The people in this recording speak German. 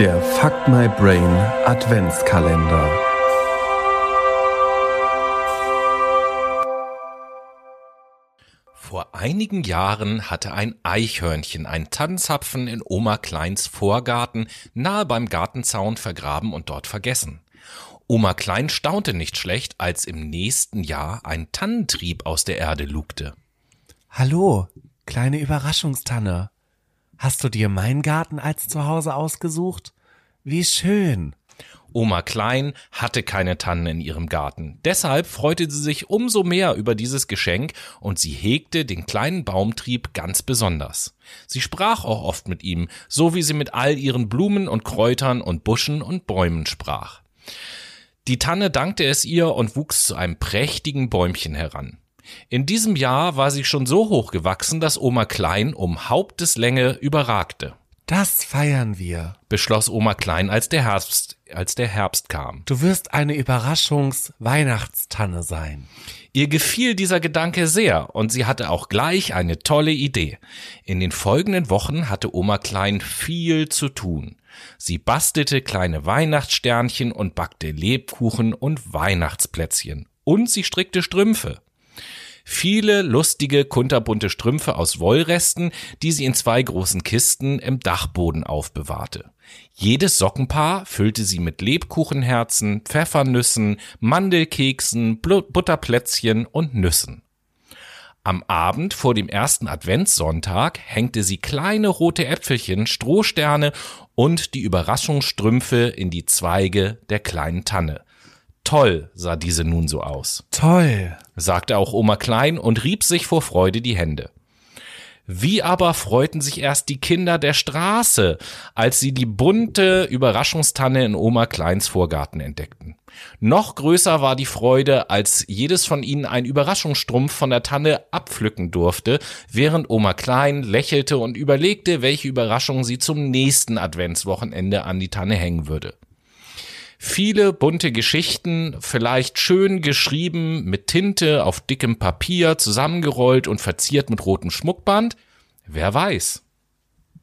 Der Fuck My Brain Adventskalender. Vor einigen Jahren hatte ein Eichhörnchen ein Tannenzapfen in Oma Kleins Vorgarten nahe beim Gartenzaun vergraben und dort vergessen. Oma Klein staunte nicht schlecht, als im nächsten Jahr ein Tannentrieb aus der Erde lugte. Hallo, kleine Überraschungstanne. Hast du dir meinen Garten als Zuhause ausgesucht? Wie schön. Oma Klein hatte keine Tannen in ihrem Garten. Deshalb freute sie sich umso mehr über dieses Geschenk und sie hegte den kleinen Baumtrieb ganz besonders. Sie sprach auch oft mit ihm, so wie sie mit all ihren Blumen und Kräutern und Buschen und Bäumen sprach. Die Tanne dankte es ihr und wuchs zu einem prächtigen Bäumchen heran. In diesem Jahr war sie schon so hoch gewachsen, dass Oma Klein um Haupteslänge überragte. Das feiern wir, beschloss Oma Klein, als der Herbst, als der Herbst kam. Du wirst eine Überraschungs-Weihnachtstanne sein. Ihr gefiel dieser Gedanke sehr und sie hatte auch gleich eine tolle Idee. In den folgenden Wochen hatte Oma Klein viel zu tun. Sie bastelte kleine Weihnachtssternchen und backte Lebkuchen und Weihnachtsplätzchen. Und sie strickte Strümpfe. Viele lustige, kunterbunte Strümpfe aus Wollresten, die sie in zwei großen Kisten im Dachboden aufbewahrte. Jedes Sockenpaar füllte sie mit Lebkuchenherzen, Pfeffernüssen, Mandelkeksen, Butterplätzchen und Nüssen. Am Abend vor dem ersten Adventssonntag hängte sie kleine rote Äpfelchen, Strohsterne und die Überraschungsstrümpfe in die Zweige der kleinen Tanne. Toll sah diese nun so aus. Toll, sagte auch Oma Klein und rieb sich vor Freude die Hände. Wie aber freuten sich erst die Kinder der Straße, als sie die bunte Überraschungstanne in Oma Kleins Vorgarten entdeckten. Noch größer war die Freude, als jedes von ihnen einen Überraschungsstrumpf von der Tanne abpflücken durfte, während Oma Klein lächelte und überlegte, welche Überraschung sie zum nächsten Adventswochenende an die Tanne hängen würde. Viele bunte Geschichten, vielleicht schön geschrieben mit Tinte auf dickem Papier, zusammengerollt und verziert mit rotem Schmuckband? Wer weiß.